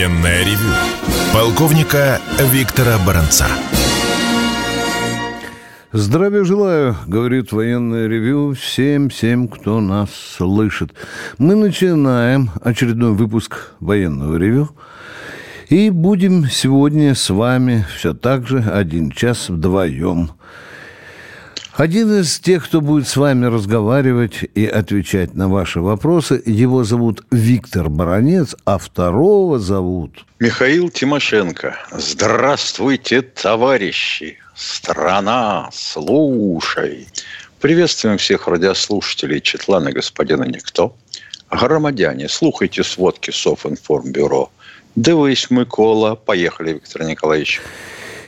Военное ревю полковника Виктора Баранца. Здравия желаю, говорит военное ревю всем, всем, кто нас слышит. Мы начинаем очередной выпуск военного ревю. И будем сегодня с вами все так же один час вдвоем один из тех, кто будет с вами разговаривать и отвечать на ваши вопросы, его зовут Виктор Баранец, а второго зовут... Михаил Тимошенко. Здравствуйте, товарищи! Страна, слушай! Приветствуем всех радиослушателей Четлана господина Никто. Громадяне, слухайте сводки Софинформбюро. Дивись, Микола. Поехали, Виктор Николаевич.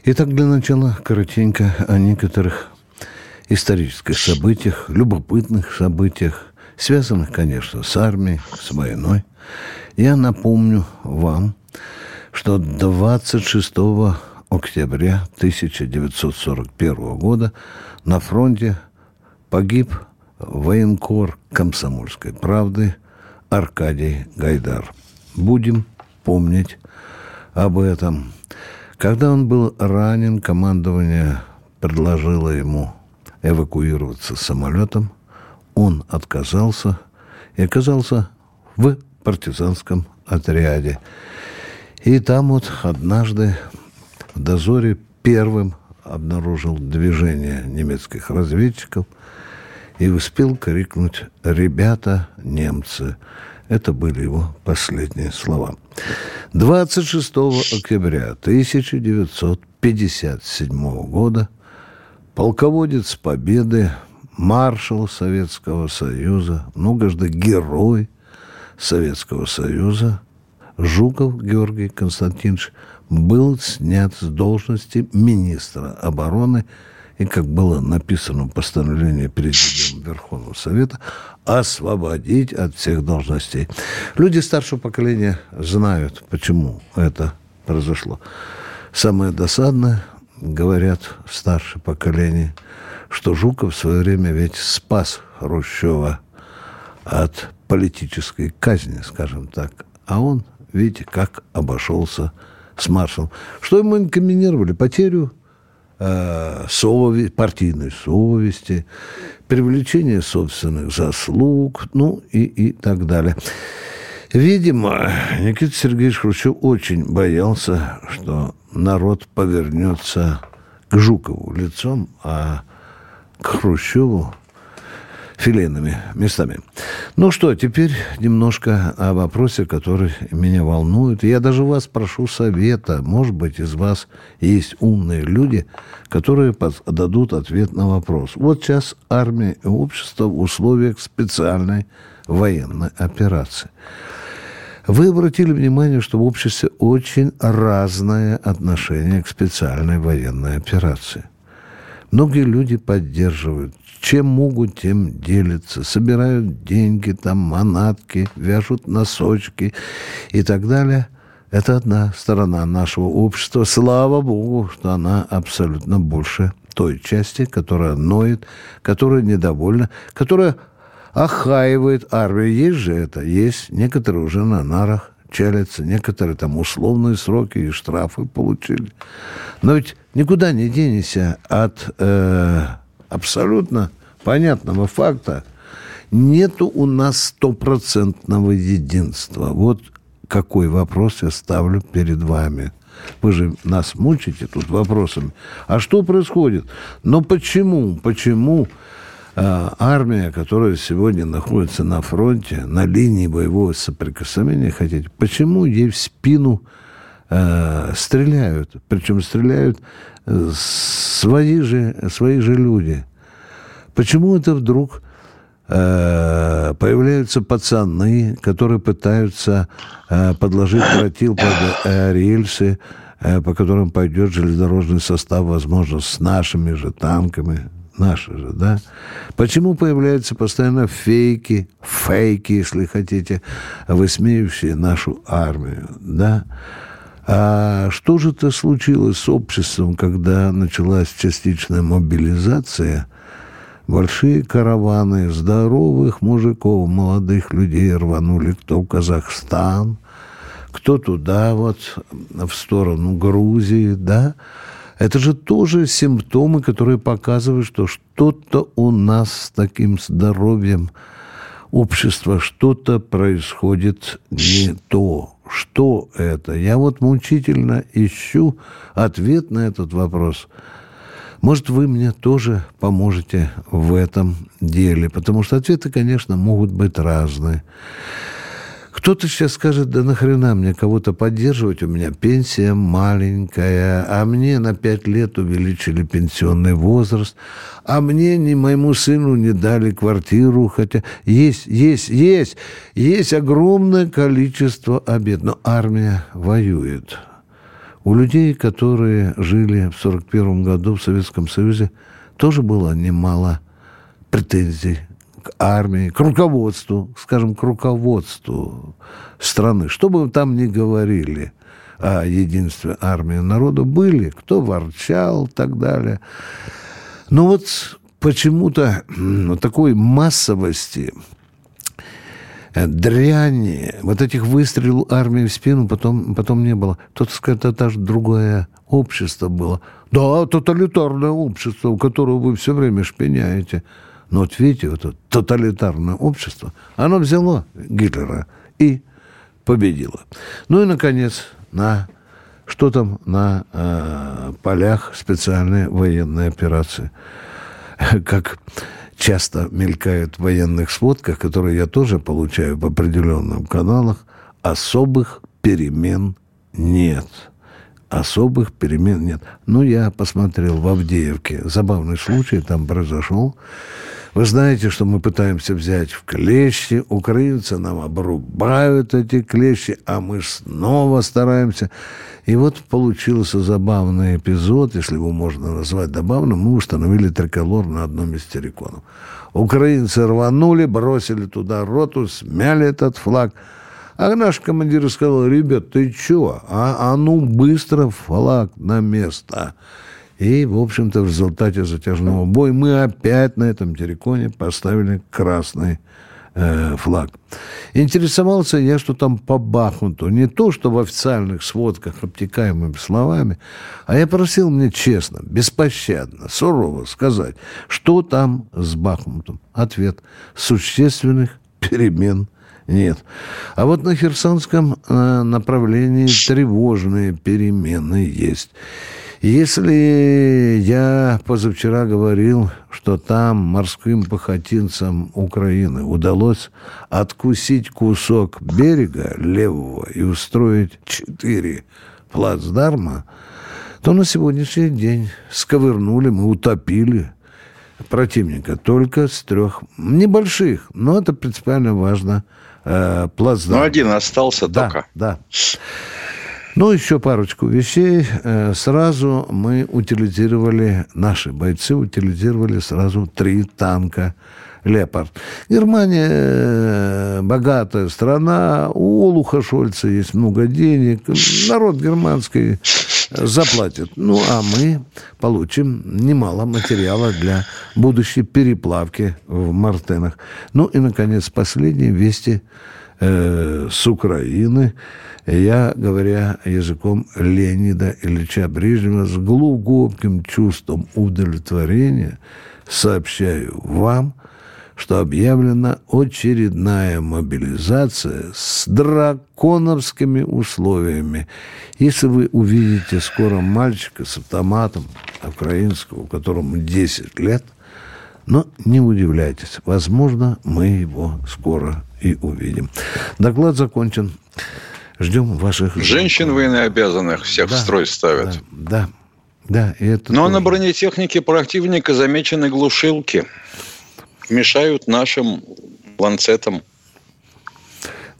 Итак, для начала коротенько о некоторых исторических событиях, любопытных событиях, связанных, конечно, с армией, с войной. Я напомню вам, что 26 октября 1941 года на фронте погиб военкор комсомольской правды Аркадий Гайдар. Будем помнить об этом. Когда он был ранен, командование предложило ему эвакуироваться самолетом. Он отказался и оказался в партизанском отряде. И там вот однажды в дозоре первым обнаружил движение немецких разведчиков и успел крикнуть «Ребята, немцы!». Это были его последние слова. 26 октября 1957 года – полководец Победы, маршал Советского Союза, многожды герой Советского Союза, Жуков Георгий Константинович был снят с должности министра обороны и, как было написано в постановлении Президиума Верховного Совета, освободить от всех должностей. Люди старшего поколения знают, почему это произошло. Самое досадное, говорят старшее поколение, что Жуков в свое время ведь спас Хрущева от политической казни, скажем так. А он, видите, как обошелся с маршалом. Что ему инкриминировали? Потерю э, сови, партийной совести, привлечение собственных заслуг, ну и, и так далее. Видимо, Никита Сергеевич Хрущев очень боялся, что народ повернется к Жукову лицом, а к Хрущеву филейными местами. Ну что, теперь немножко о вопросе, который меня волнует. Я даже вас прошу совета. Может быть, из вас есть умные люди, которые дадут ответ на вопрос. Вот сейчас армия и общество в условиях специальной военной операции. Вы обратили внимание, что в обществе очень разное отношение к специальной военной операции. Многие люди поддерживают, чем могут, тем делятся, собирают деньги, там, манатки, вяжут носочки и так далее. Это одна сторона нашего общества. Слава Богу, что она абсолютно больше той части, которая ноет, которая недовольна, которая охаивает армию. Есть же это, есть. Некоторые уже на нарах чалятся, некоторые там условные сроки и штрафы получили. Но ведь никуда не денешься от э, абсолютно понятного факта. Нету у нас стопроцентного единства. Вот какой вопрос я ставлю перед вами. Вы же нас мучите тут вопросами. А что происходит? Но почему? Почему а, армия, которая сегодня находится на фронте, на линии боевого соприкосновения, хотите, почему ей в спину э, стреляют? Причем стреляют э, свои же, свои же люди. Почему это вдруг э, появляются пацаны, которые пытаются э, подложить тротил под э, рельсы, э, по которым пойдет железнодорожный состав, возможно, с нашими же танками, наши же, да? Почему появляются постоянно фейки, фейки, если хотите, высмеивающие нашу армию, да? А что же это случилось с обществом, когда началась частичная мобилизация? Большие караваны здоровых мужиков, молодых людей рванули кто в Казахстан, кто туда, вот, в сторону Грузии, да, это же тоже симптомы, которые показывают, что что-то у нас с таким здоровьем общества, что-то происходит не то. Что это? Я вот мучительно ищу ответ на этот вопрос. Может, вы мне тоже поможете в этом деле, потому что ответы, конечно, могут быть разные. Кто-то сейчас скажет, да нахрена мне кого-то поддерживать, у меня пенсия маленькая, а мне на пять лет увеличили пенсионный возраст, а мне ни моему сыну не дали квартиру, хотя есть, есть, есть, есть огромное количество обед, но армия воюет. У людей, которые жили в 1941 году в Советском Союзе, тоже было немало претензий к армии, к руководству, скажем, к руководству страны. Что бы там ни говорили о единстве армии народа, были, кто ворчал и так далее. Но вот почему-то такой массовости э, дряни, вот этих выстрелов армии в спину потом, потом не было. Кто-то скажет, это же другое общество было. Да, тоталитарное общество, у которого вы все время шпиняете. Но вот видите, вот это тоталитарное общество, оно взяло Гитлера и победило. Ну и, наконец, на что там на э, полях специальной военной операции. Как часто мелькают в военных сводках, которые я тоже получаю в определенных каналах, особых перемен нет. Особых перемен нет. Ну, я посмотрел в Авдеевке. Забавный случай там произошел. Вы знаете, что мы пытаемся взять в клещи, украинцы нам обрубают эти клещи, а мы снова стараемся. И вот получился забавный эпизод, если его можно назвать забавным, мы установили триколор на одном из терриконов. Украинцы рванули, бросили туда роту, смяли этот флаг. А наш командир сказал, ребят, ты чё? А, а ну быстро флаг на место. И, в общем-то, в результате затяжного боя мы опять на этом терриконе поставили красный э, флаг. Интересовался я, что там по Бахмуту. Не то, что в официальных сводках обтекаемыми словами, а я просил мне честно, беспощадно, сурово сказать, что там с Бахмутом. Ответ – существенных перемен нет. А вот на Херсонском э, направлении тревожные перемены есть. Если я позавчера говорил, что там морским пехотинцам Украины удалось откусить кусок берега левого и устроить четыре плацдарма, то на сегодняшний день сковырнули, мы утопили противника только с трех небольших, но это принципиально важно, э, плацдарм. Ну, один остался да, только. Да, ну, еще парочку вещей. Э, сразу мы утилизировали, наши бойцы утилизировали сразу три танка «Лепард». Германия э, богатая страна, у Олуха Шольца есть много денег, народ германский заплатит. Ну, а мы получим немало материала для будущей переплавки в Мартенах. Ну и, наконец, последние вести э, с Украины – я, говоря языком Леонида Ильича Брежнева, с глубоким чувством удовлетворения сообщаю вам, что объявлена очередная мобилизация с драконовскими условиями. Если вы увидите скоро мальчика с автоматом украинского, которому 10 лет, но не удивляйтесь, возможно, мы его скоро и увидим. Доклад закончен. Ждем ваших... Женщин военнообязанных всех да, в строй ставят. Да, да. да это Но тоже. на бронетехнике противника замечены глушилки. Мешают нашим ланцетам.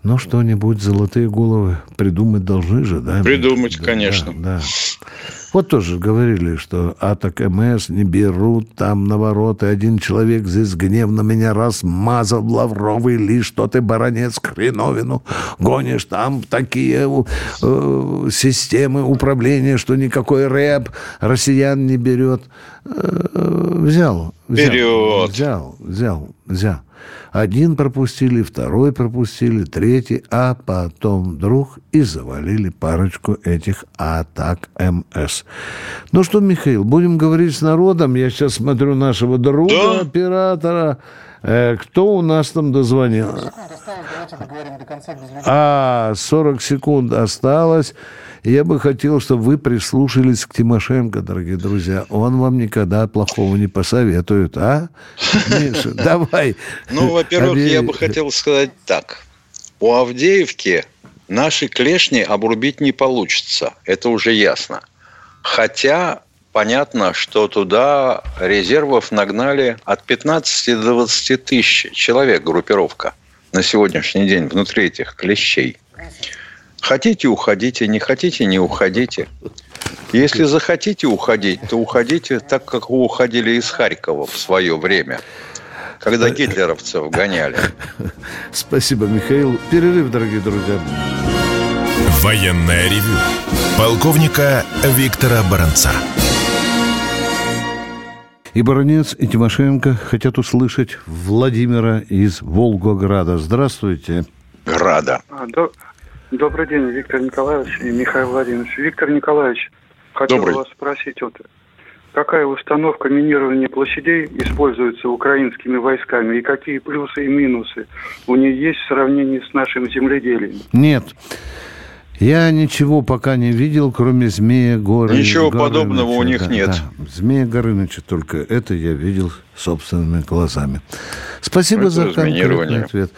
Ну, что-нибудь, золотые головы придумать должны же, да? Придумать, да, конечно. Да, да. Вот тоже говорили, что атак МС не берут там на ворота. Один человек здесь гневно меня размазал лавровый лишь, что ты, баронец, хреновину гонишь. Там такие э, системы управления, что никакой рэп россиян не берет. взял. взял Вперед! Взял, взял, взял. Один пропустили, второй пропустили, третий, а потом вдруг и завалили парочку этих атак МС. Ну что, Михаил, будем говорить с народом. Я сейчас смотрю нашего друга, Да. оператора. Э, кто у нас там дозвонил? А, 40 секунд осталось. Я бы хотел, чтобы вы прислушались к Тимошенко, дорогие друзья. Он вам никогда плохого не посоветует, а? Миша, давай. Ну, во-первых, я бы хотел сказать так. У Авдеевки наши клешни обрубить не получится. Это уже ясно. Хотя понятно, что туда резервов нагнали от 15 до 20 тысяч человек группировка на сегодняшний день внутри этих клещей. Хотите, уходите, не хотите, не уходите. Если захотите уходить, то уходите так, как вы уходили из Харькова в свое время, когда гитлеровцев гоняли. Спасибо, Михаил. Перерыв, дорогие друзья. Военное ревю полковника Виктора Баранца. И Баранец, и Тимошенко хотят услышать Владимира из Волгограда. Здравствуйте. Града. До- Добрый день, Виктор Николаевич и Михаил Владимирович. Виктор Николаевич, хотел Добрый. вас спросить, вот, какая установка минирования площадей используется украинскими войсками и какие плюсы и минусы у нее есть в сравнении с нашим земледелием? Нет. Я ничего пока не видел, кроме Змея Горы. Ничего Горыныча. подобного у них Да, нет. да. Змея Горыныча только это я видел собственными глазами. Спасибо Это за конкретный ответ.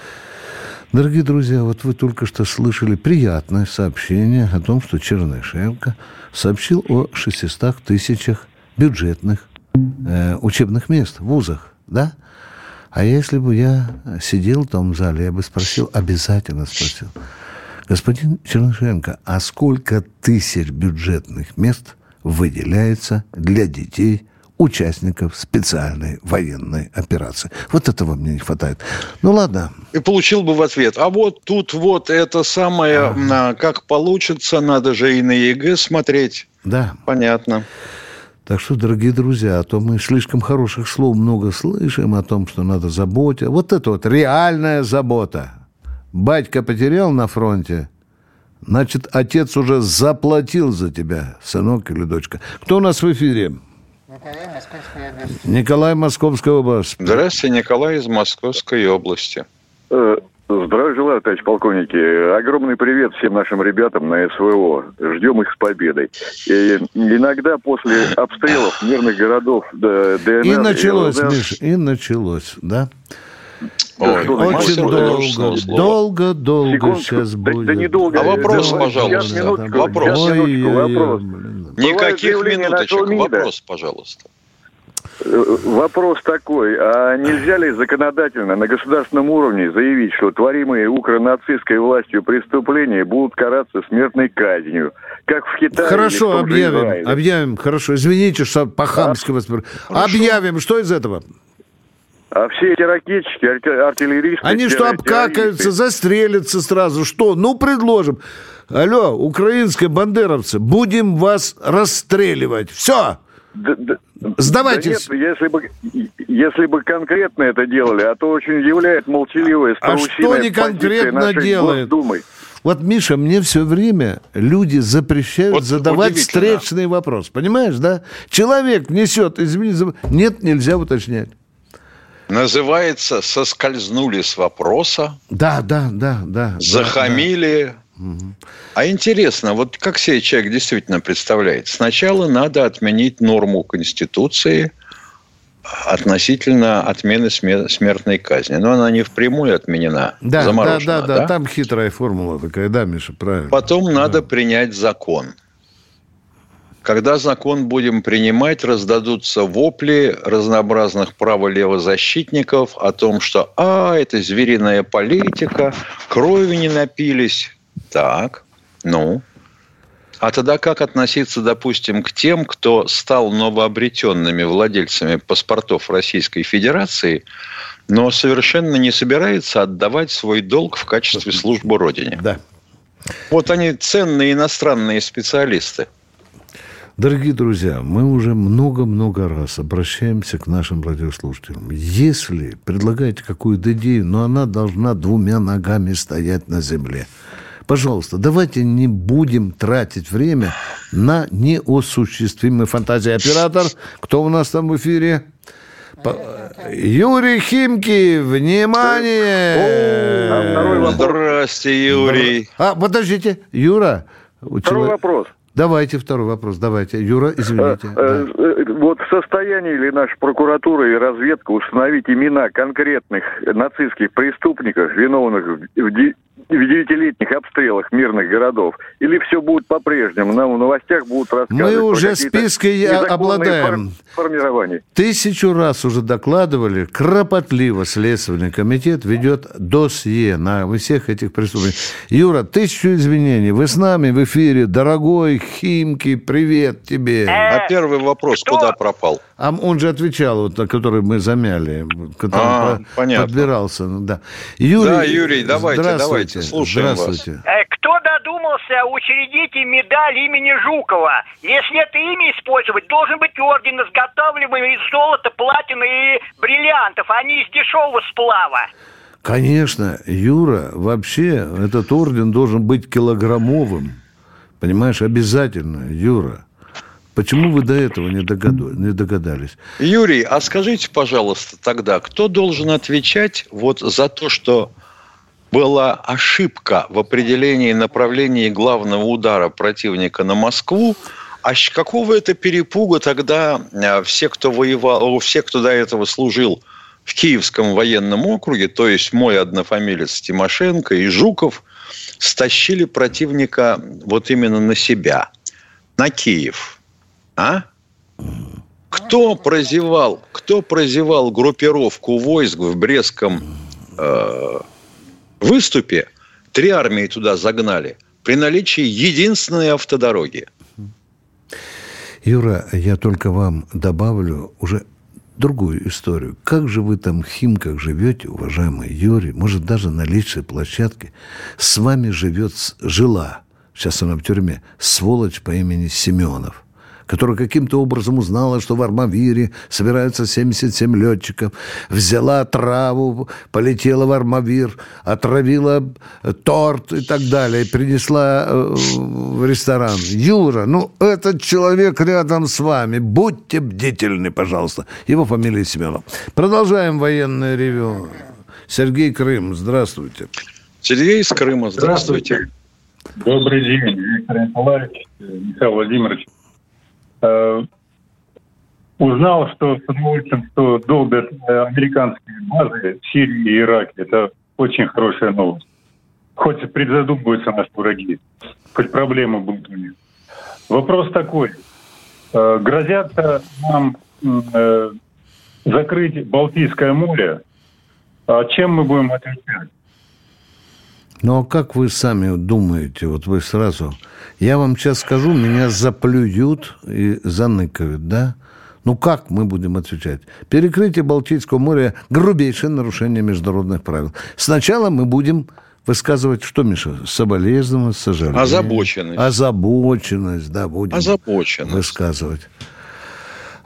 Дорогие друзья, вот вы только что слышали приятное сообщение о том, что Чернышенко сообщил о 600 тысячах бюджетных э, учебных мест в вузах, да? А если бы я сидел в том зале, я бы спросил, обязательно спросил, господин Чернышенко, а сколько тысяч бюджетных мест выделяется для детей участников специальной военной операции? Вот этого мне не хватает. Ну ладно, И получил бы в ответ, а вот тут вот это самое, а, как получится, надо же и на ЕГЭ смотреть. да. Понятно. Так что, дорогие друзья, а то мы слишком хороших слов много слышим о том, что надо заботиться. Вот это вот реальная забота. Батька потерял на фронте, значит, отец уже заплатил за тебя, сынок или дочка. Кто у нас в эфире? Николай, Московская область. Здравствуйте, Николай из Московской области. Э, Здравия желаю, товарищ полковники. Огромный привет всем нашим ребятам на СВО. Ждем их с победой. И иногда после обстрелов мирных городов ДНР... И началось, ЛНР, Миш, и началось, да? Ой, Очень долго, долго, долго Секундочку. сейчас Да- будет. да недолго. А вопрос, Да, пожалуйста. Сейчас, минуточку, Вопрос. Ой-ой-ой, вопрос. Никаких минуточек. Вопрос, пожалуйста. Э, Вопрос такой, а нельзя ли законодательно на государственном уровне заявить, что творимые укронацистской властью преступления будут караться смертной казнью, как в Китае Хорошо, объявим, объявим, хорошо. Извините, что по-хамски вас... Объявим, что из этого? А все эти ракетчики, арти- артиллеристы... Они что, обкакаются, застрелятся сразу? Что? Ну, предложим. Алло, украинские бандеровцы, будем вас расстреливать. Все. Да- да- Сдавайтесь. да нет, если бы, если бы конкретно это делали, а то очень удивляет молчаливая А что не конкретно делает? Госдумы. Вот, Миша, мне все время люди запрещают Вот задавать встречный вопрос. Понимаешь, да? Человек несет, извини, нет, нельзя уточнять. Называется «Соскользнули с вопроса, Да, да, да, да. да, захамили». А интересно, вот как себе человек действительно представляет? Сначала надо отменить норму Конституции относительно отмены сме- смертной казни. Но она не впрямую отменена, Да, да, да, заморожена, да, да, там хитрая формула такая, да, Миша, правильно. Потом надо принять закон. Когда закон будем принимать, раздадутся вопли разнообразных право-левозащитников о том, что «а, это звериная политика, крови не напились». Так, ну. А тогда как относиться, допустим, к тем, кто стал новообретенными владельцами паспортов Российской Федерации, но совершенно не собирается отдавать свой долг в качестве службы Родине? Да. Вот они ценные иностранные специалисты. Дорогие друзья, мы уже много-много раз обращаемся к нашим радиослушателям. Если предлагаете какую-то идею, но она должна двумя ногами стоять на земле. Пожалуйста, давайте не будем тратить время на неосуществимые фантазии. Оператор, кто у нас там в эфире? Юрий Химки, внимание! Здрасте, Юрий. А, подождите, Юра. Второй вопрос. Давайте второй вопрос, давайте. Юра, извините. Э, э, э, Вот в состоянии ли наша прокуратура и разведка установить имена конкретных нацистских преступников, виновных в де- в девятилетних обстрелах мирных городов? Или все будет по-прежнему? Нам в новостях будут рассказывать Мы уже списки обладаем. фор- формирования. Тысячу раз уже докладывали, кропотливо Следственный комитет ведет досье на всех этих преступлениях. Юра, тысячу извинений. Вы с нами в эфире. Дорогой Химки, привет тебе. А первый вопрос кто? куда пропал? А он же отвечал, вот, на который мы замяли, который А, по- понятно. подбирался. ну, Да. Юрий, Да, Юрий, давайте, здравствуйте. давайте, слушаем вас. здравствуйте. Э, Кто додумался учредить медаль имени Жукова? Если это имя использовать, должен быть орден, изготавливаемый из золота, платины и бриллиантов, а не из дешевого сплава. Конечно, Юра, вообще этот орден должен быть килограммовым. Понимаешь, обязательно, Юра. Почему вы до этого не, догаду- не догадались? Юрий, а скажите, пожалуйста, тогда, кто должен отвечать вот за то, что была ошибка в определении направления главного удара противника на Москву, а какого это перепуга тогда э, все, кто воевал, все, кто до этого служил в Киевском военном округе, то есть мой однофамилец Тимошенко и Жуков, стащили противника вот именно на себя, на Киев, а? Кто прозевал, кто прозевал группировку войск в Брестском э, выступе? Три армии туда загнали при наличии единственной автодороги. Юра, я только вам добавлю уже другую историю. Как же вы там в Химках живете, уважаемый Юрий? Может, даже на личной площадке с вами живет, жила, сейчас она в тюрьме, сволочь по имени Семенов которая каким-то образом узнала, что в Армавире собираются 77 летчиков, взяла траву, полетела в Армавир, отравила торт и так далее, и принесла э, в ресторан. Юра, ну этот человек рядом с вами, будьте бдительны, пожалуйста. Его фамилия Семенов. Продолжаем военное ревю. Сергей Крым, здравствуйте. Сергей из Крыма, здравствуйте. Добрый день, Виктор Николаевич, Михаил Владимирович. Э, Узнал, что с удовольствием, что долбят э, американские базы в Сирии и Ираке. Это очень хорошая новость. Хоть предзадумываются наши враги, хоть проблемы будут у них. Вопрос такой. Э, Грозятся нам э, закрыть Балтийское море. А чем мы будем отвечать? Ну, а как вы сами думаете, вот вы сразу... Я вам сейчас скажу, меня заплюют и заныкают, да? Ну, как мы будем отвечать? Перекрытие Балтийского моря – грубейшее нарушение международных правил. Сначала мы будем высказывать, что, Миша, соболезнования, сожаление. Озабоченность. Озабоченность, да, будем Озабоченность. высказывать.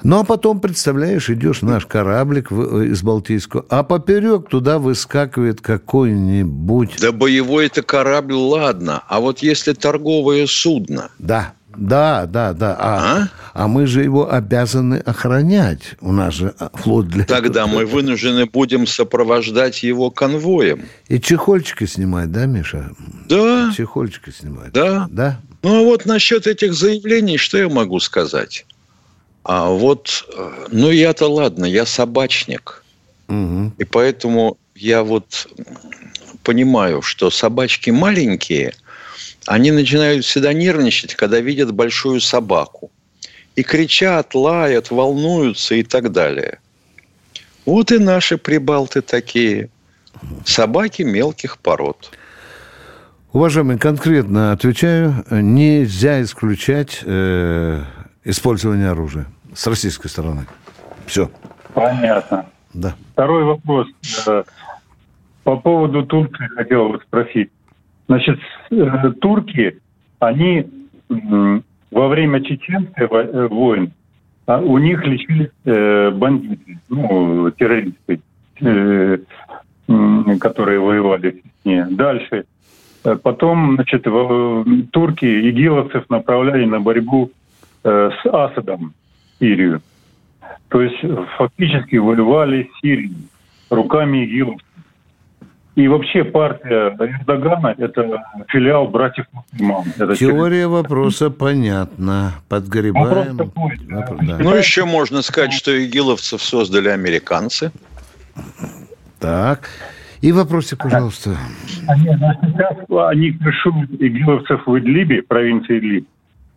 Ну, а потом, представляешь, идешь наш кораблик в- из Балтийского, а поперек туда выскакивает какой-нибудь... Да боевой это корабль, ладно. А вот если торговое судно, Да, да, да, да. А, А? а мы же его обязаны охранять. У нас же а, флот для тогда этого. мы вынуждены будем сопровождать его конвоем. И чехольчики снимать, да, Миша? Да, Чехольчики снимать. да. Да? Ну, а вот насчет этих заявлений, что я могу сказать? А вот, э, ну, я-то ладно, я собачник. Мгм. И поэтому я вот понимаю, что собачки маленькие, они начинают всегда нервничать, когда видят большую собаку. И кричат, лают, волнуются и так далее. Вот и наши прибалты такие. Собаки мелких пород. Уважаемый, конкретно отвечаю, нельзя исключать э, использование оружия с российской стороны. Все, Понятно. да. Второй вопрос. Э, По поводу Турции хотел вас спросить. Значит, э, турки, они во время чеченской э, войн а у них лечились бандиты, ну, террористы, которые воевали в Чечне. Дальше. Потом, значит, турки игиловцев направляли на борьбу с Асадом Сирию. То есть фактически воевали с Сирией руками игиловцев. И вообще партия Эрдогана – это филиал братьев мусульман. Это Теория вопроса понятна. Подгребаем. Вопрос такой, Вопрос, да. Ну, еще можно сказать, что игиловцев создали американцы. Так. И вопросик, пожалуйста. Они, сейчас они крышуют игиловцев в Идлибе, провинции Идлиб.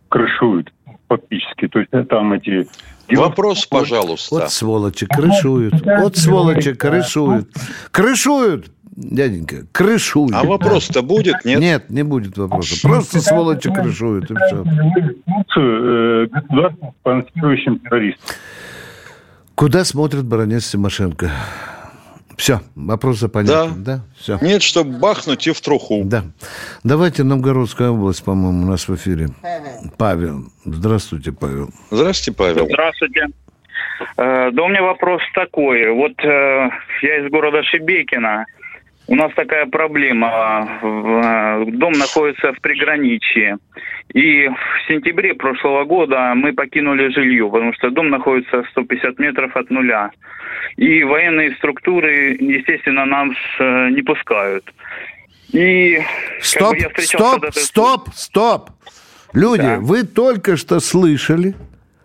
Крышуют фактически. То есть э, там эти... Вопрос, пожалуйста. Вот сволочи крышуют. Вот сволочи крышуют. Крышуют, дяденька, крышуют. А вопрос-то будет, нет? Нет, не будет вопроса. Просто сволочи крышуют, и все. Э, террористов. Куда смотрит баронец Тимошенко? Все, вопросы понятны. Да, все. Нет, чтобы бахнуть и в труху. Да. Давайте Новгородская область, по-моему, у нас в эфире. Павел. Здравствуйте, Павел. Здравствуйте, Павел. Здравствуйте. Э, Да у меня вопрос такой. Вот э, я из города Шебекина. У нас такая проблема. Дом находится в приграничье. И в сентябре прошлого года мы покинули жилье, потому что дом находится 150 метров от нуля. И военные структуры, естественно, нас э, не пускают. И как Стоп, бы я стоп, когда-то- стоп, стоп. Люди, Да. вы только что слышали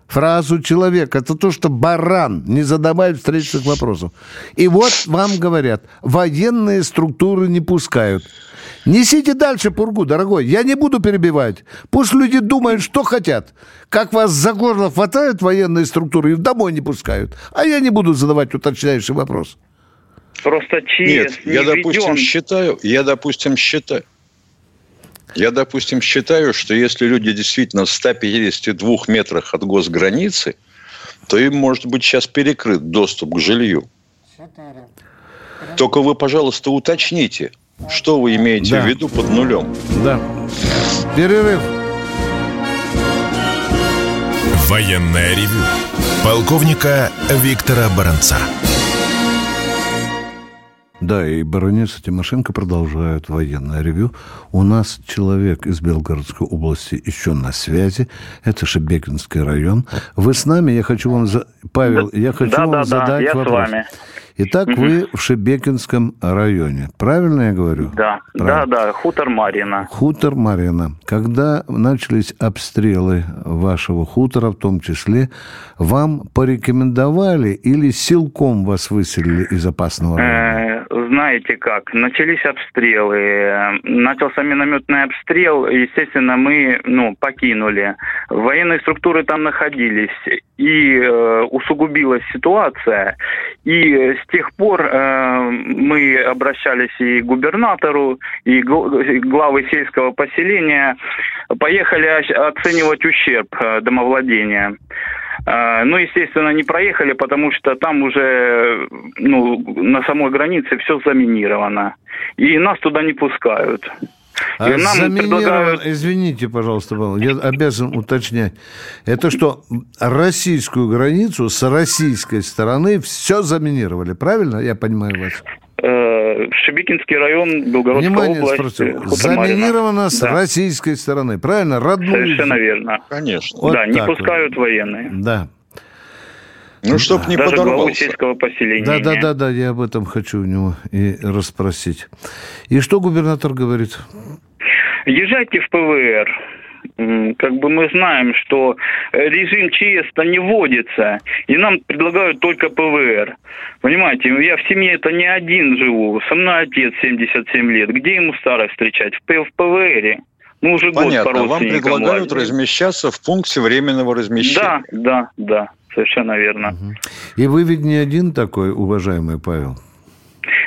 фразу человек. Это то, что баран не задавает встречных вопросов. И вот вам говорят, военные структуры не пускают. Несите дальше пургу, дорогой. Я не буду перебивать. Пусть люди думают, что хотят. Как вас за горло хватают военные структуры и домой не пускают. А я не буду задавать уточняющий вопрос. Просто ЧС Нет, я, не допустим, введен. считаю, я, допустим, считаю, я, допустим, считаю, что если люди действительно в 152 метрах от госграницы, то им может быть сейчас перекрыт доступ к жилью. Только вы, пожалуйста, уточните, что вы имеете Да. в виду под нулем. Да. Перерыв. Военное ревю полковника Виктора Баранца. Да, и баронец и Тимошенко продолжают военное ревю. У нас человек из Белгородской области еще на связи. Это Шебекинский район. Вы с нами? Я хочу вам... за- Павел, я хочу да, вам да, да, задать я с вопрос. вами. Итак, вы в Шебекинском районе. Правильно я говорю? Да, Правильно. да, да, хутор Марина. Хутор Марина. Когда начались обстрелы вашего хутора, в том числе, вам порекомендовали или силком вас выселили из опасного района? Знаете как, начались обстрелы, э, начался минометный обстрел, естественно, мы, ну, покинули. Военные структуры там находились, и э, усугубилась ситуация, и э, с тех пор э, мы обращались и к губернатору, и гл- и главы сельского поселения, поехали оценивать ущерб домовладения. Ну, естественно, не проехали, потому что там уже ну, на самой границе все заминировано. И нас туда не пускают. А нам заминирован- предлагают- извините, пожалуйста, Павел, я обязан уточнять. Это что, российскую границу с российской стороны все заминировали, правильно? Я понимаю вас. Э, Шебекинский район, Белгородская Внимание, область. спросил. э. Заминировано с Да, российской стороны, правильно? Родную. Совершенно верно. Конечно. Вот да, не так вот. пускают военные. Да. Ну, чтоб не Даже главу подорвался. сельского поселения. Да, да, да, да, я об этом хочу у него и расспросить. И что губернатор говорит? Езжайте в ПВР. Как бы мы знаем, что режим ЧС-то не вводится, и нам предлагают только ПВР. Понимаете, я в семье это не один живу, со мной отец 77 лет. Где ему старость встречать? В ПВРе. Мы уже год по Понятно. Вам предлагают лазим. размещаться в пункте временного размещения. Да, да, да, совершенно верно. И вы ведь не один такой, уважаемый Павел.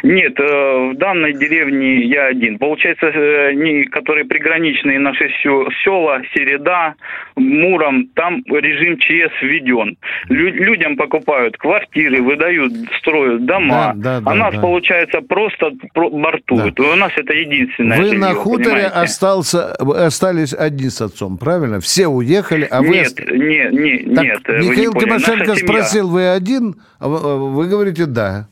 Нет, э, в данной деревне я один. Получается, э, не, которые приграничные наши села, Середа, Муром, там режим ЧС введен. Лю- людям покупают квартиры, выдают, строят дома. Да, да, да, а нас, да. получается, просто про- бортуют. У нас это единственное Вы жилье, на хуторе понимаете? остался, остались одни с отцом, правильно? Все уехали, а вы... Нет, не, не, Так, нет. э, вы не Михаил. Наша Тимошенко спросил, вы один? А а вы говорите, да.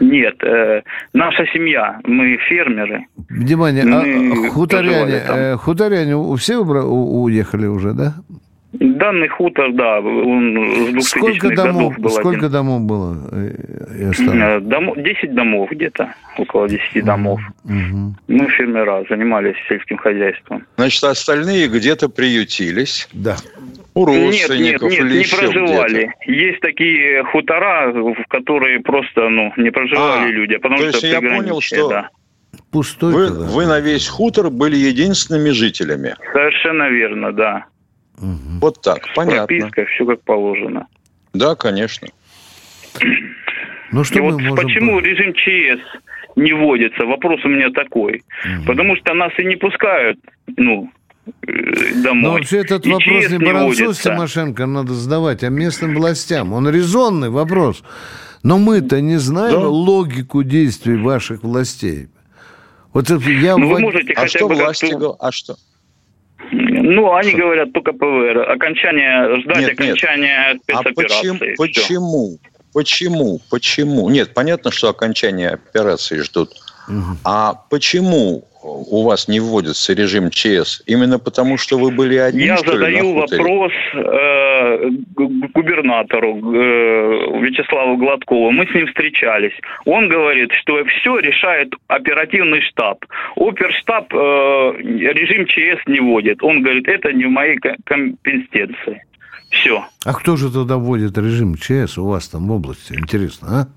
Нет, э, наша семья, мы фермеры. Внимание, а, Мы а хуторяне, э, хуторяне все убра- у- уехали уже, да? Данный хутор, да, он с 2000-х Сколько домов, годов был сколько один. домов было? Э, домо- 10 домов где-то, около 10 домов. Мгм. Мы фермера, занимались сельским хозяйством. Значит, остальные где-то приютились. Да. У Нет, нет, родственников нет, или не еще проживали. где-то. Есть такие хутора, в которые просто, ну, не проживали А, люди, потому то что есть я понял, что да. Пустой Вы, вы на весь хутор были единственными жителями. Совершенно верно, да. Мгм. Вот так, понятно. Прописка, все как положено. Да, конечно. Ну что И мы вот можем... почему режим ЧС не вводится? Вопрос у меня такой. Потому что нас и не пускают, ну, э, Но домой. вообще этот И вопрос не Баранцу с. Тимошенко надо задавать, а местным властям. Он резонный вопрос. Но мы-то не знаем Да. логику действий ваших властей. Вот это я Ну, вы ввод- можете А хотя что бы власти как-то... говорят? А что? Ну, они говорят только ПВР. Окончание, ждать Нет, нет. окончания А спецоперации. почему? Всё. Почему? Почему? Почему? Нет, понятно, что окончание операции ждут. А почему у вас не вводится режим ЧС? Именно потому, что вы были одни, Я что ли, задаю на хуторе? вопрос э, губернатору э, Вячеславу Гладкову. Мы с ним встречались. Он говорит, что все решает оперативный штаб. Оперштаб э, режим ЧС не вводит. Он говорит, это не в моей ко- компетенции. Все. А кто же тогда вводит режим ЧС у вас там в области? Интересно,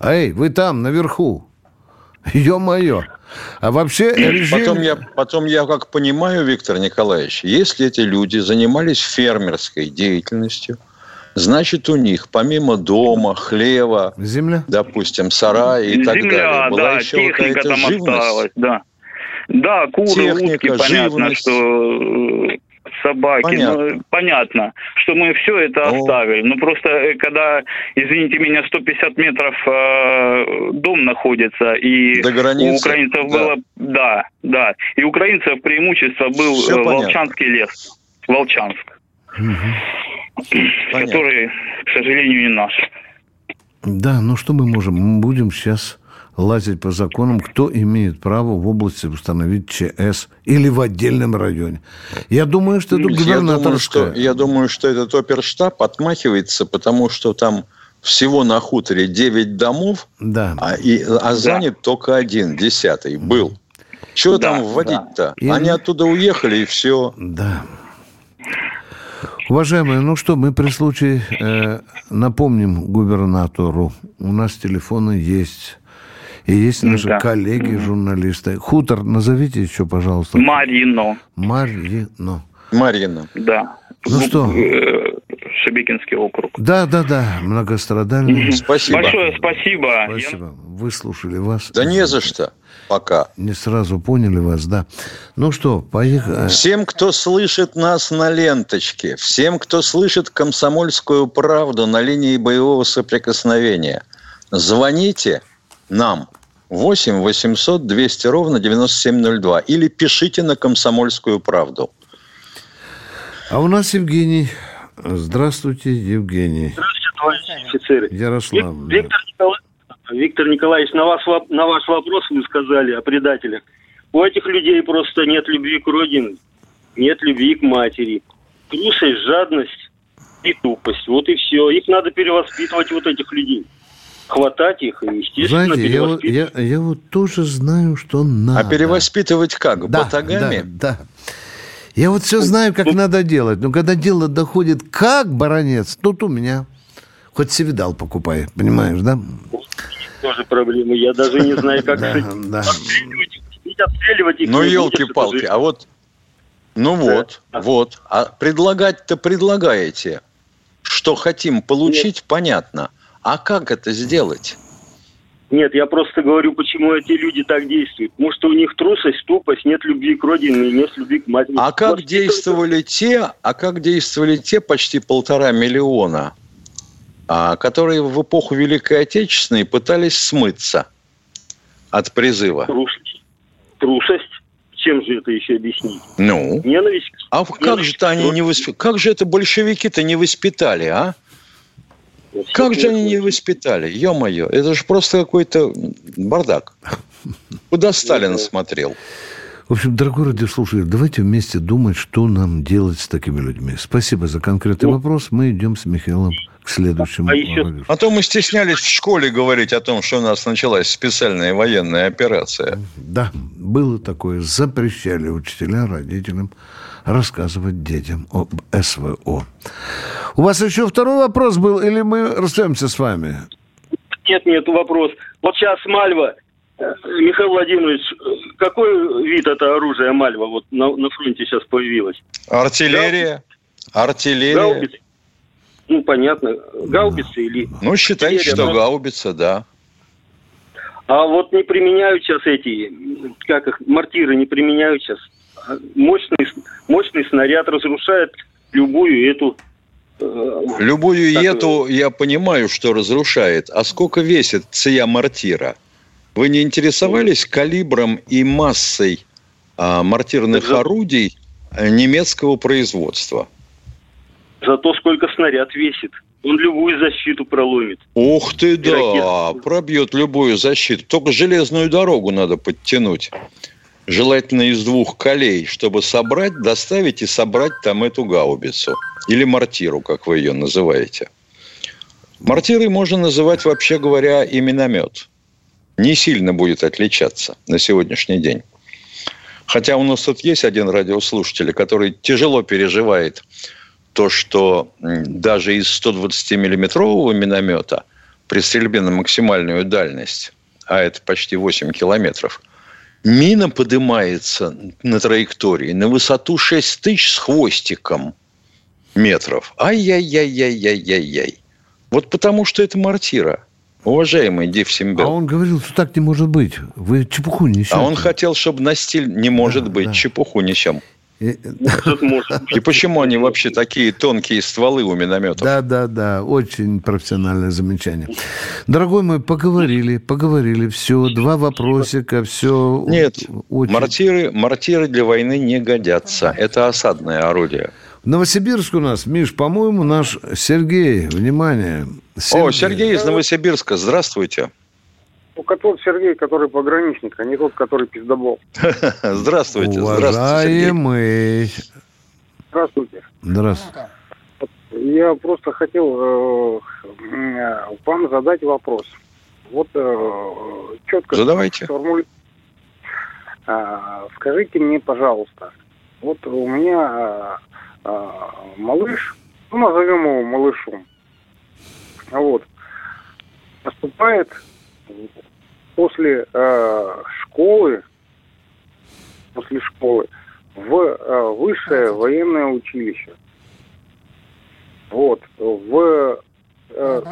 а? Эй, вы там, наверху. Ё-моё. А вообще режим... Потом я, потом я как понимаю, Виктор Николаевич, если эти люди занимались фермерской деятельностью, значит у них помимо дома, хлева, Земля? допустим, сарая и так Земля, далее, была да, еще техника какая-то там живность. осталась, да. Да, куры, Техника, утки, понятно, живность. что э, собаки, Понятно. ну, понятно, что мы все это Ну. оставили. Ну, просто, э, когда, извините меня, 150 метров э, дом находится, и До границы, у украинцев да. было, да, да, и у украинцев преимущество был Всё э, понятно. Волчанский лес, Волчанск, Понятно. который, к сожалению, не наш. Да, ну что мы можем? Мы будем сейчас лазить по законам, кто имеет право в области установить ЧС или в отдельном районе. Я думаю, что это Я думаю, что, я думаю, что этот оперштаб отмахивается, потому что там всего на хуторе 9 домов, Да. а, и, а занят только один, десятый, был. Чего Да, там вводить-то? И- Они оттуда уехали, и все. Да. Уважаемые, ну что, мы при случае э, напомним губернатору. У нас телефоны есть. И есть наши Да. коллеги, журналисты. Хутор, назовите еще, пожалуйста. Марино, Марино. Марина. да. Ну что? Э, Шебекинский округ. Да, да, да, многострадальный. Спасибо. Большое спасибо. Спасибо. Выслушали вас. Да не за что. Пока. Не сразу поняли вас, да. Ну что, поехали. Всем, кто слышит нас на ленточке, всем, кто слышит комсомольскую правду на линии боевого соприкосновения, звоните нам 8 800 200 ровно 9702 или пишите на комсомольскую правду. А у нас Евгений. Здравствуйте, Евгений. Здравствуйте, товарищи офицеры. Ярослав. Вик- Виктор, Никола- Виктор Николаевич, на, вас, на ваш вопрос вы сказали о предателях. У этих людей просто нет любви к родине, нет любви к матери. Трусость, жадность и тупость. Вот и все. Их надо перевоспитывать, вот этих людей. Хватать их и, естественно, Знаете, я перевоспитывать. я, я вот тоже знаю, что надо. А перевоспитывать как? Да, Батагами? Да, да. Я вот все знаю, как надо делать. Но когда дело доходит как баронец, тут у меня хоть севидал покупай, понимаешь, да? Тоже проблемы. Я даже не знаю, как отстреливать их. Ну, елки-палки, а вот... Ну вот, вот. А предлагать-то предлагаете. Что хотим получить, понятно. А как это сделать? Нет, я просто говорю, почему эти люди так действуют. Может, у них трусость, тупость, нет любви к родине, нет любви к матери. А как Вот действовали те, а как действовали те почти полтора миллиона, а, которые в эпоху Великой Отечественной пытались смыться от призыва? Трусость. Трусость. Чем же это еще объяснить? Ну, Ненависть. а как же-то они не восп... как же это большевики-то не воспитали, а? Как же они не воспитали? Ё-моё, это же просто какой-то бардак. Куда Сталин смотрел? В общем, дорогой радиослушатель, давайте вместе думать, что нам делать с такими людьми. Спасибо за конкретный вопрос. Мы идем с Михаилом к следующему. А еще- А то мы стеснялись в школе говорить о том, что у нас началась специальная военная операция. Да, было такое. Запрещали учителя родителям рассказывать детям об СВО. У вас еще второй вопрос был, или мы расстаемся с вами? Нет, нет, вопрос. Вот сейчас Мальва. Э, Михаил Владимирович, э, какой вид это оружия Мальва вот на, на фронте сейчас появилось? Артиллерия. Артиллерия. Гаубицы? Ну, понятно. Гаубицы или... Ну, считайте, Артиллерия, что да. гаубица, да. А вот не применяют сейчас эти, как их, мортиры не применяют сейчас. А Мощный, мощный снаряд разрушает любую эту... э, Любую Так, ету я понимаю, что разрушает. А сколько весит ция мортира? Вы не интересовались калибром и массой а, мортирных За- орудий а, немецкого производства? Зато сколько снаряд весит. Он любую защиту проломит. Ух ты, да, ракеты. пробьет любую защиту. Только железную дорогу надо подтянуть. Желательно из двух колей, чтобы собрать, доставить и собрать там эту гаубицу. Или мортиру, как вы ее называете. Мортирой можно называть, вообще говоря, и миномет. Не сильно будет отличаться на сегодняшний день. Хотя у нас тут есть один радиослушатель, который тяжело переживает то, что даже из 120-миллиметрового миномета при стрельбе на максимальную дальность, а это почти 8 километров, мина поднимается на траектории на высоту 6 тысяч с хвостиком метров. Ай-яй-яй-яй-яй-яй-яй. Вот потому что это мортира. Уважаемый Див А он говорил, что так не может быть. Вы чепуху несете. А он хотел, чтобы на стиль не может Да, быть, да. чепуху несем. И- Тут может. И почему они вообще такие тонкие стволы у минометов? Да, да, да, очень профессиональное замечание. Дорогой мой, поговорили, поговорили, все, два вопросика, все. Нет, очень... мортиры, мортиры для войны не годятся. Это осадное орудие. В Новосибирск у нас, Миш, по-моему, наш Сергей, внимание. О, Сергей из Новосибирска, здравствуйте. Ну, тот Сергей, который пограничник, а не тот, который пиздобол. Здравствуйте. Уважаемый. Здравствуйте. Здравствуйте. Я просто хотел э, вам задать вопрос. Вот э, четко Задавайте. сформули- А, скажите мне, пожалуйста, вот у меня а, малыш, ну назовем его малышом, вот, поступает после э, школы, после школы в э, высшее военное училище. Вот, в э,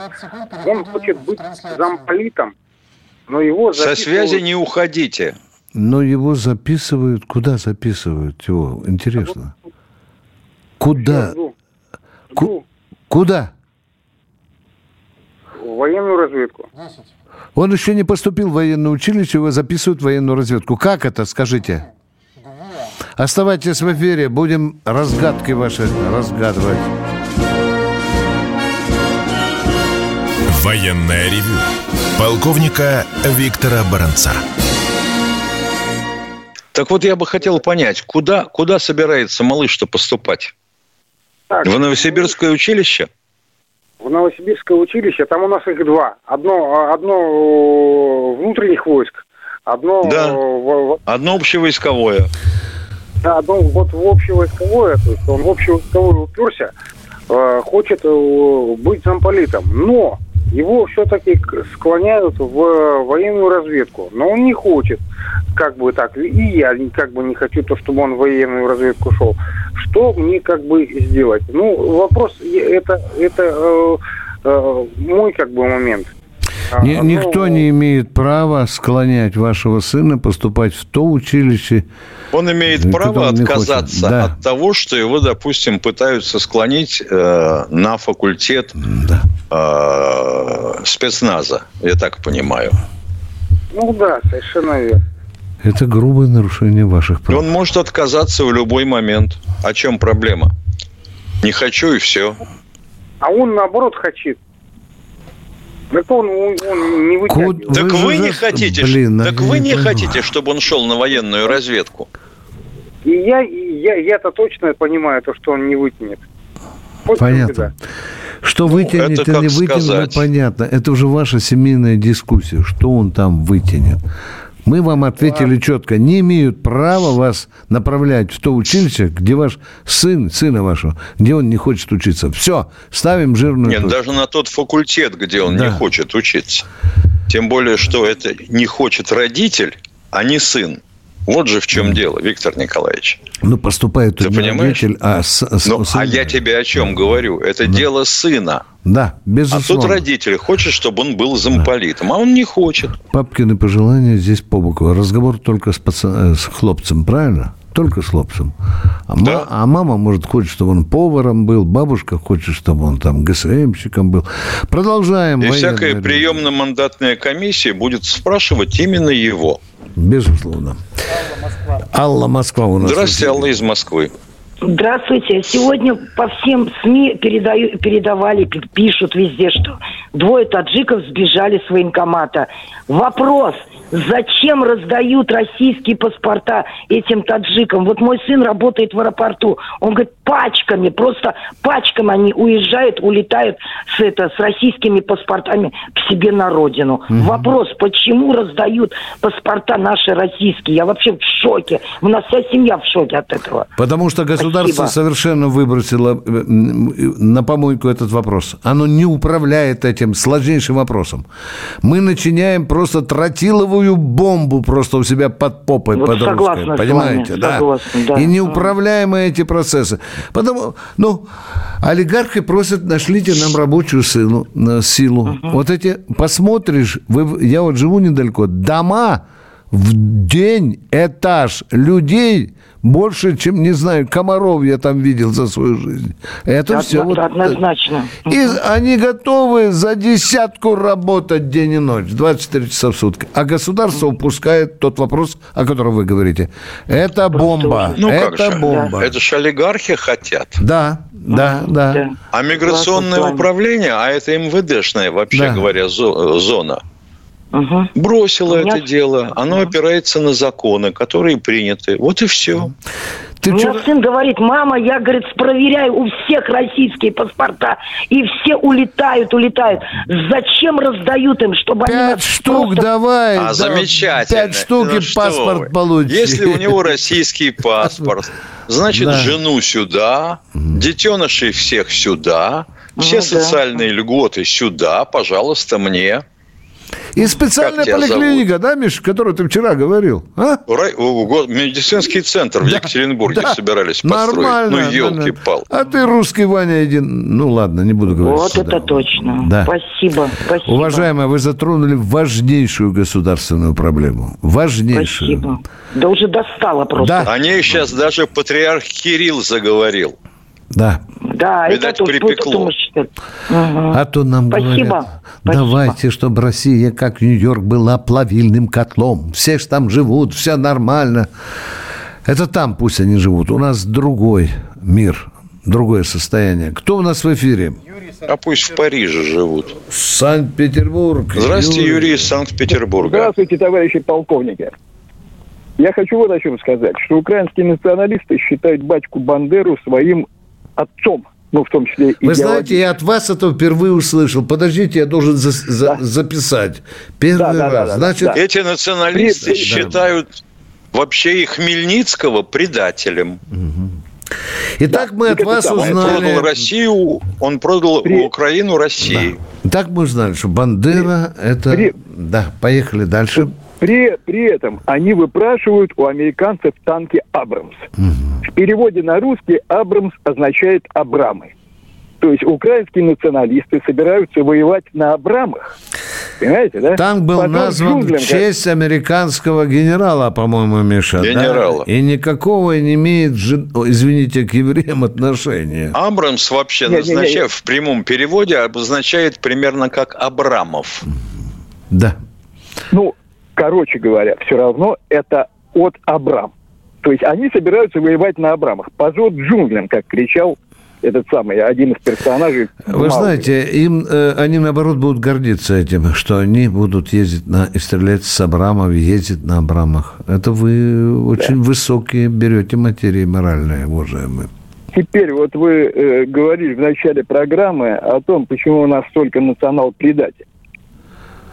он хочет быть замполитом, но его Со записывают- связи не уходите. Но его записывают, куда записывают его? Интересно. Куда? Жду. Ку- Жду Куда? Военную разведку. Он еще не поступил в военное училище, его записывают в военную разведку. Как это, скажите? Оставайтесь в эфире, будем разгадки ваши разгадывать. Военное ревю полковника Виктора Баранца. Так вот, я бы хотел понять, куда, куда собирается малыш-то поступать? Так, В Новосибирское училище? В Новосибирское училище, там у нас их два. Одно, одно э, внутренних войск, одно, Да. э, в- в- Одно общевойсковое. да, одно вот в общевойсковое, то есть он в общевойсковое уперся, э, хочет э, быть замполитом, но его все-таки склоняют в военную разведку, но он не хочет, как бы так, и я как бы не хочу то, чтобы он в военную разведку шел. Что мне как бы сделать? Ну, вопрос, э, это, это э, э, мой как бы момент. А, Ни- ну, никто не имеет права склонять вашего сына поступать в то училище. Он имеет Ну, право он отказаться да. от того, что его, допустим, пытаются склонить э, на факультет Да. э, спецназа, я так понимаю. Ну да, совершенно верно. Это грубое нарушение ваших И прав. он может отказаться в любой момент. О чем проблема? Не хочу и все. А он наоборот хочет. Так он, он, не вытягивает. Код- Так Вы вы, же не хотите, Блин, так вы не понимаю. хотите, чтобы он шел на военную разведку. И я, и я, я-то точно понимаю, то, что он не вытянет. Вот Понятно. Что вытянет это и как не вытянет, сказать. ну, понятно. Это уже ваша семейная дискуссия, что он там вытянет. Мы вам ответили четко. Не имеют права вас направлять в то училище, где ваш сын, сына вашего, где он не хочет учиться. Все, ставим жирную Нет, точку. даже на тот факультет, где он Да. не хочет учиться. Тем более, что это не хочет родитель, а не сын. Вот же в чем дело, Виктор Николаевич. Ну, поступает Ты понимаешь? родитель, а с- с- Ну, сын. а я тебе о чем говорю? Это дело сына. Да, А безусловно. тут родитель хочет, чтобы он был замполитом, а он не хочет. Папкины пожелания здесь по боку. Разговор только с, пацан- э, с хлопцем, правильно? Только с хлопцем. А, ма- Да. а мама, может, хочет, чтобы он поваром был, бабушка хочет, чтобы он там ГСМщиком был. Продолжаем. И всякая приемно-мандатная комиссия будет спрашивать именно его. Безусловно. Алла Москва у нас. Здравствуйте. Алла из Москвы. Здравствуйте. Сегодня по всем СМИ передаю, передавали, пи- пишут везде, что двое таджиков сбежали с военкомата. Вопрос, зачем раздают российские паспорта этим таджикам? Вот мой сын работает в аэропорту. Он говорит, пачками, просто пачками они уезжают, улетают с, это, с российскими паспортами к себе на родину. Вопрос, почему раздают паспорта наши российские? Я вообще в шоке. У нас вся семья в шоке от этого. Потому что государство Спасибо. совершенно выбросило э, на помойку этот вопрос. Оно не управляет этим сложнейшим вопросом. Мы начиняем просто тротиловую бомбу просто у себя под попой, Вот под русской. Понимаете? вами, да. согласна, да. И неуправляемые эти процессы. Потому, ну, олигархи просят, нашлите нам рабочую силу. силу. Вот эти, посмотришь, вы, я вот живу недалеко, дома в день этаж людей больше, чем, не знаю, комаров я там видел за свою жизнь. Это Од- все вот... Однозначно. И они готовы за десятку работать день и ночь, 24 часа в сутки. А государство упускает тот вопрос, о котором вы говорите. Это бомба. Ну как это же? бомба. Это же олигархи хотят. Да, да, да. Да. А миграционное управление, а это МВДшная, вообще Да. говоря, зо- зона, Мгм. бросило У меня- это дело. Оно опирается на законы, которые приняты. Вот и все. Ты У меня вчера- сын говорит, мама, я, говорит, проверяю у всех российские паспорта, и все улетают, улетают. Зачем раздают им, чтобы они... Пять штук просто- давай. А да, замечательно. Пять штук Ну и паспорт вы. получите. Если у него российский паспорт, значит, Да. жену сюда, детенышей всех сюда, все Ну да. социальные льготы сюда, пожалуйста, мне. И специальная поликлиника, да, Миш, которую ты вчера говорил? А? Рай- о, го- Медицинский центр в Да, Екатеринбурге да. собирались построить. Нормально. Ну, елки-пал. А ты русский Ваня один. Ну ладно, не буду говорить. Вот сюда. это точно. Да. Спасибо, спасибо. Уважаемая, вы затронули важнейшую государственную проблему. Важнейшую. Спасибо. Да уже достало просто. Да. О ней сейчас даже патриарх Кирилл заговорил. Да. Да, Видать, это припекло. Мгм. А то нам Спасибо. говорят, Спасибо. давайте, чтобы Россия, как Нью-Йорк, была плавильным котлом. Все ж там живут, все нормально. Это там пусть они живут. У нас другой мир, другое состояние. Кто у нас в эфире? А пусть в Париже живут. Санкт-Петербург. Здравствуйте, Юрий из Санкт-Петербурга. Здравствуйте, товарищи полковники. Я хочу вот о чем сказать, что украинские националисты считают батьку Бандеру своим отцом, ну, в том числе и Вы знаете, я от вас это впервые услышал. Подождите, я должен за- за- записать. Первый Да, да, да, раз. да, Значит, да. Эти националисты При- считают вообще и Хмельницкого предателем. итак, мы от вас самое. Он продал узнали... Россию, он продал При- Украину России. Так мы узнали, что Бандера это... При- Да, поехали дальше. При, при этом они выпрашивают у американцев танки «Абрамс». В переводе на русский «Абрамс» означает «Абрамы». То есть украинские националисты собираются воевать на Абрамах. Понимаете, да? Танк был Потом назван джунглям, в честь американского генерала, по-моему, Миша. да? Генерала. И никакого не имеет, извините, к евреям отношения. Абрамс вообще Не, не, не, назначает, в прямом переводе обозначает примерно как Абрамов. Да. Ну, короче говоря, все равно это от Абрам. То есть они собираются воевать на Абрамах. Позор джунглям, как кричал этот самый, один из персонажей. Вы Маугли. знаете, им, э, они, наоборот, будут гордиться этим, что они будут ездить на, и стрелять с Абрамов, ездить на Абрамах. Это вы очень высокие берете материи моральные, уважаемые. Теперь вот вы э, говорили в начале программы о том, почему у нас столько национал-предателей.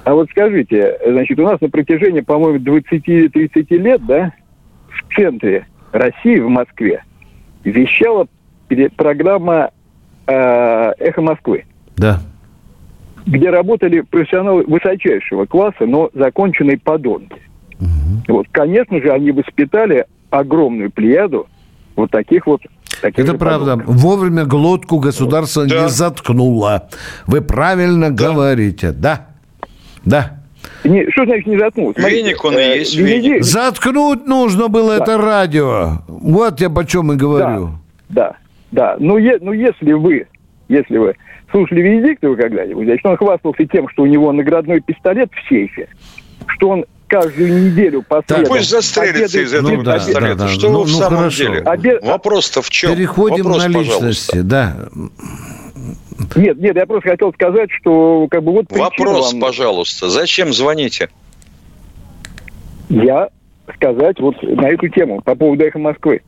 А вот скажите, значит, у нас на протяжении, по-моему, 20-30 лет, да, в центре России, в Москве, вещала программа э, «Эхо Москвы», Да. где работали профессионалы высочайшего класса, но законченные подонки. Вот, конечно же, они воспитали огромную плеяду вот таких вот... Таких Это правда. подонков. Вовремя глотку государство не заткнуло. Вы правильно говорите. Да. Да. Не, что значит не? Смотрите, Веник он и э, есть веник. Заткнуть нужно было это радио. Вот я по чем и говорю. Да, да. Ну, е- ну, если вы, если вы слушали Венедиктова когда-нибудь, значит, он хвастался тем, что у него наградной пистолет в сейфе, что он каждую неделю по Так, пусть застрелится обедает- из этого Ну да, пистолета. да, да. Что Ну, вы в ну, самом хорошо. деле? Обед- Вопрос-то в чем? Переходим Вопрос, на пожалуйста. личности. Да. Нет, нет, я просто хотел сказать, что как бы вот Вопрос, вам- пожалуйста. Зачем звоните? Я сказать вот на эту тему по поводу «Эхо Москвы».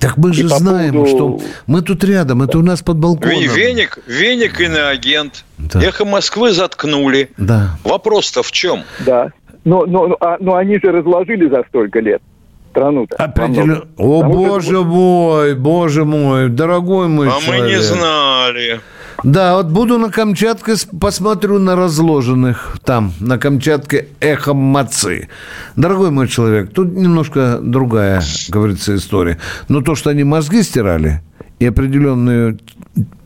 Так мы И же по знаем, поводу- что мы тут рядом, это у нас под балконом. Ве- Веник, веник иноагент. Да. Эхо Москвы заткнули. Да. Вопрос-то в чем? Да. Но, но, но, а- но они же разложили за столько лет страну-то. Определенно. О, Потому что- боже мой, боже мой, дорогой мой а мы не человек. знали. Да, вот буду на Камчатке, посмотрю на разложенных там, на Камчатке эхо мацы. Дорогой мой человек, тут немножко другая, говорится, история. Но то, что они мозги стирали и определенную,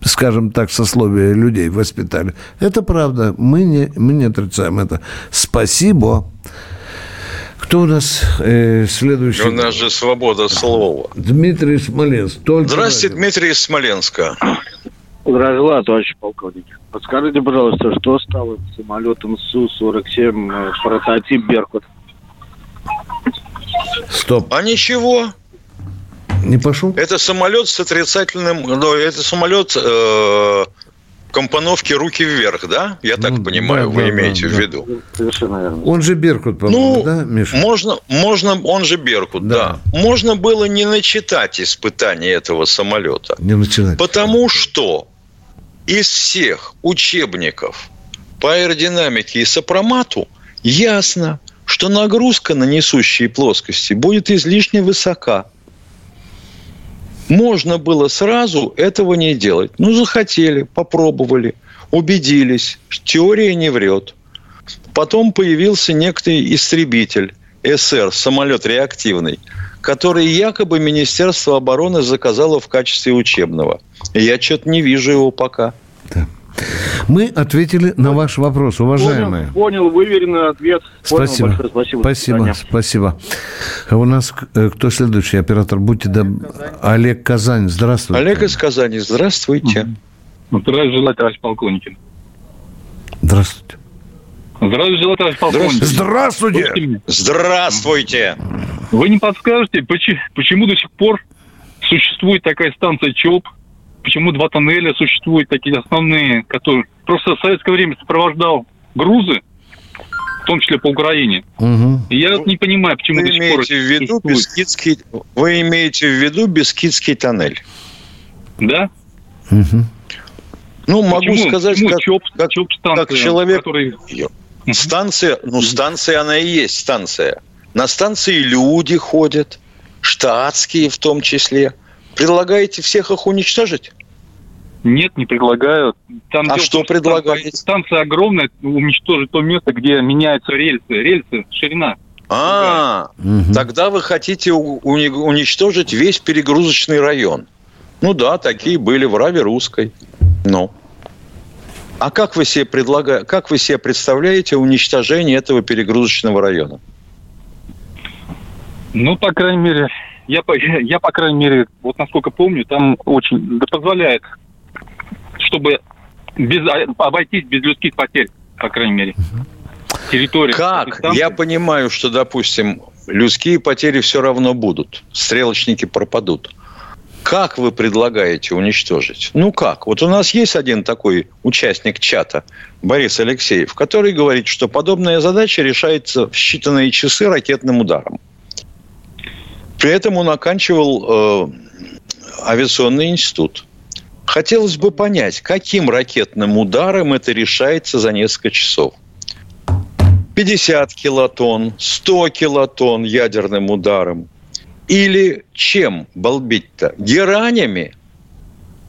скажем так, сословие людей воспитали, это правда. Мы не, мы не отрицаем это. Спасибо. Кто у нас э, следующий? У нас же свобода слова. Дмитрий Смоленск. Только Здравствуйте. Дмитрий из Смоленска. Здравствуйте, товарищ полковник. Подскажите, пожалуйста, что стало с самолетом Су-47 э, прототип «Беркут»? Стоп. А ничего. Не пошел? Это самолет с отрицательным... Ну, это самолет э, компоновки руки вверх, да? Я так Ну, понимаю, да, вы да, имеете да, в да. виду. Совершенно верно. Он же Беркут, по-моему, Ну, да, Миша? Можно, можно, он же Беркут, Да. да. Можно было не начитать испытания этого самолета. Не начинать. Потому что из всех учебников по аэродинамике и сопромату ясно, что нагрузка на несущие плоскости будет излишне высока. Можно было сразу этого не делать. Ну, захотели, попробовали, убедились, теория не врет. Потом появился некий истребитель СР, самолет реактивный, который якобы Министерство обороны заказало в качестве учебного. Я что-то не вижу его пока. Мы ответили на ваш вопрос, уважаемые. Понял, понял, выверенный ответ. Понял, Спасибо. большое спасибо. Спасибо, спасибо. А У нас э, кто следующий оператор? Будьте доб... Олег Казань, здравствуйте. Олег из Казани, здравствуйте. Здравия желаю, товарищ полковник. Здравствуйте. Желаю, товарищ полковник. Здравствуйте. Меня. Здравствуйте. Вы не подскажете, почему, почему до сих пор существует такая станция ЧОП? Почему два тоннеля существуют такие основные, которые просто в советское время сопровождал грузы, в том числе по Украине. Мгм. И я вот не понимаю, почему Вы до сих пор имеете в виду. Бескидский, вы имеете в виду Бескидский тоннель? Да? Мгм. Ну, могу Почему? сказать, Почему как, ЧОП, как- ЧОП станция, как человек... который- Станция, ну, станция, она и есть станция. На станции люди ходят, штатские в том числе. Предлагаете всех их уничтожить? Нет, не предлагаю. Там А что предлагаете? Станция, станция огромная, уничтожить то место, где меняются рельсы. Рельсы, ширина. А, Мгм. тогда вы хотите уничтожить весь перегрузочный район. Ну да, такие были в Раве Русской. Ну. А как вы себе, предлага... как вы себе представляете уничтожение этого перегрузочного района? Ну, по крайней мере, я, я, по крайней мере, вот насколько помню, там очень да, позволяет, чтобы без, обойтись без людских потерь, по крайней мере. Территория. Как? Я понимаю, что, допустим, людские потери все равно будут. Стрелочники пропадут. Как вы предлагаете уничтожить? Ну как? Вот у нас есть один такой участник чата, Борис Алексеев, который говорит, что подобная задача решается в считанные часы ракетным ударом. При этом он оканчивал э, авиационный институт. Хотелось бы понять, каким ракетным ударом это решается за несколько часов. 50 килотонн, 100 килотонн ядерным ударом – или чем болбить-то? Геранями,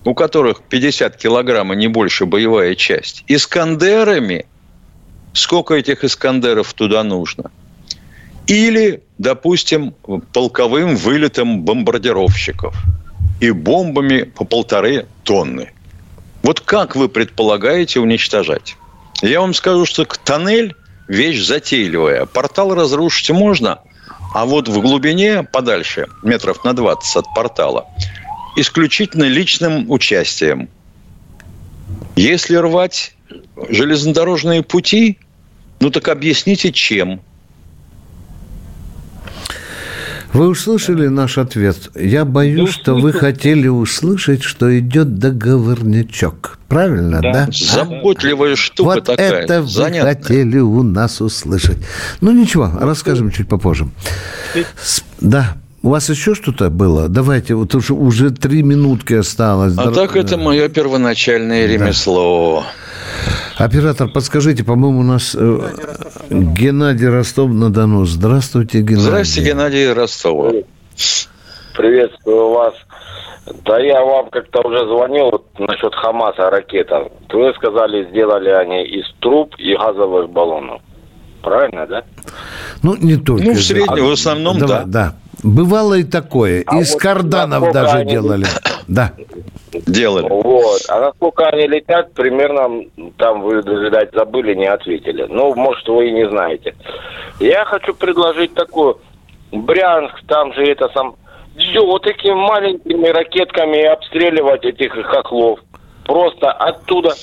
у которых 50 килограмм, а не больше боевая часть. Искандерами. Сколько этих искандеров туда нужно? Или, допустим, полковым вылетом бомбардировщиков и бомбами по полторы тонны. Вот как вы предполагаете уничтожать? Я вам скажу, что тоннель – вещь затейливая. Портал разрушить можно – а вот в глубине, подальше, метров на 20 от портала, исключительно личным участием. Если рвать железнодорожные пути, ну так объясните, чем – вы услышали наш ответ? Я боюсь, да, что вы хотели услышать, что идет договорнячок. Правильно, да? да? Заботливая штука вот такая. это вы Занятная. хотели у нас услышать. Ну, ничего, расскажем чуть попозже. Да, у вас еще что-то было? Давайте, вот уже, уже три минутки осталось. А так это мое первоначальное ремесло. Оператор, подскажите, по-моему, у нас э, Геннадий Ростов-на-Дону. Здравствуйте, Геннадий. Здравствуйте, Геннадий Ростов. Приветствую вас. Да я вам как-то уже звонил вот, насчет Хамаса ракета. Вы сказали, сделали они из труб и газовых баллонов. Правильно, да? Ну, не только. Ну, в среднем, в основном, да. Да. да. Бывало и такое. А Из вот карданов даже они... делали. Да. Делали. Вот. А насколько они летят, примерно, там вы, видать, забыли, не ответили. Ну, может, вы и не знаете. Я хочу предложить такую. Брянск, там же это сам... Все, вот такими маленькими ракетками обстреливать этих хохлов. Просто оттуда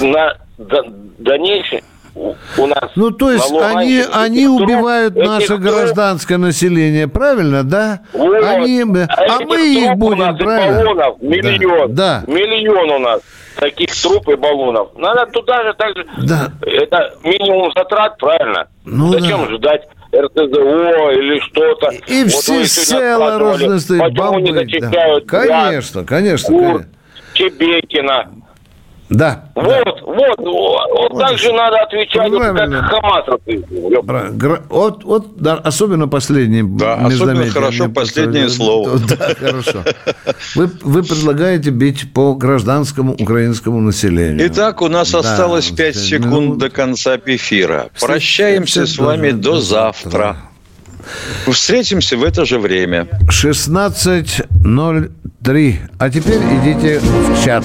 на дальнейшее у нас... Ну, то есть они, они убивают наше гражданское население, правильно, да? Вот. Они, а, а мы их будем, правильно? Баллонов миллион. Да. Миллион у нас таких труп и баллонов. Надо туда же так же... Да. Это минимум затрат, правильно? Ну, Зачем да. ждать? РТЗО или что-то. И вот все села разные Почему не зачищают да. Конечно, конечно, Кур, конечно. Чебекина. Да. Вот, да. вот, вот, вот так же надо отвечать, Правильно. как Хамас Вот, вот да, особенно последнее. Да, особенно хорошо последнее слово. Да, хорошо. Вы, вы предлагаете бить по гражданскому украинскому населению. Итак, у нас да, осталось 5 секунд минут. до конца эфира. Прощаемся с вами до, до завтра. Встретимся в это же время. 16.03. А теперь идите в чат.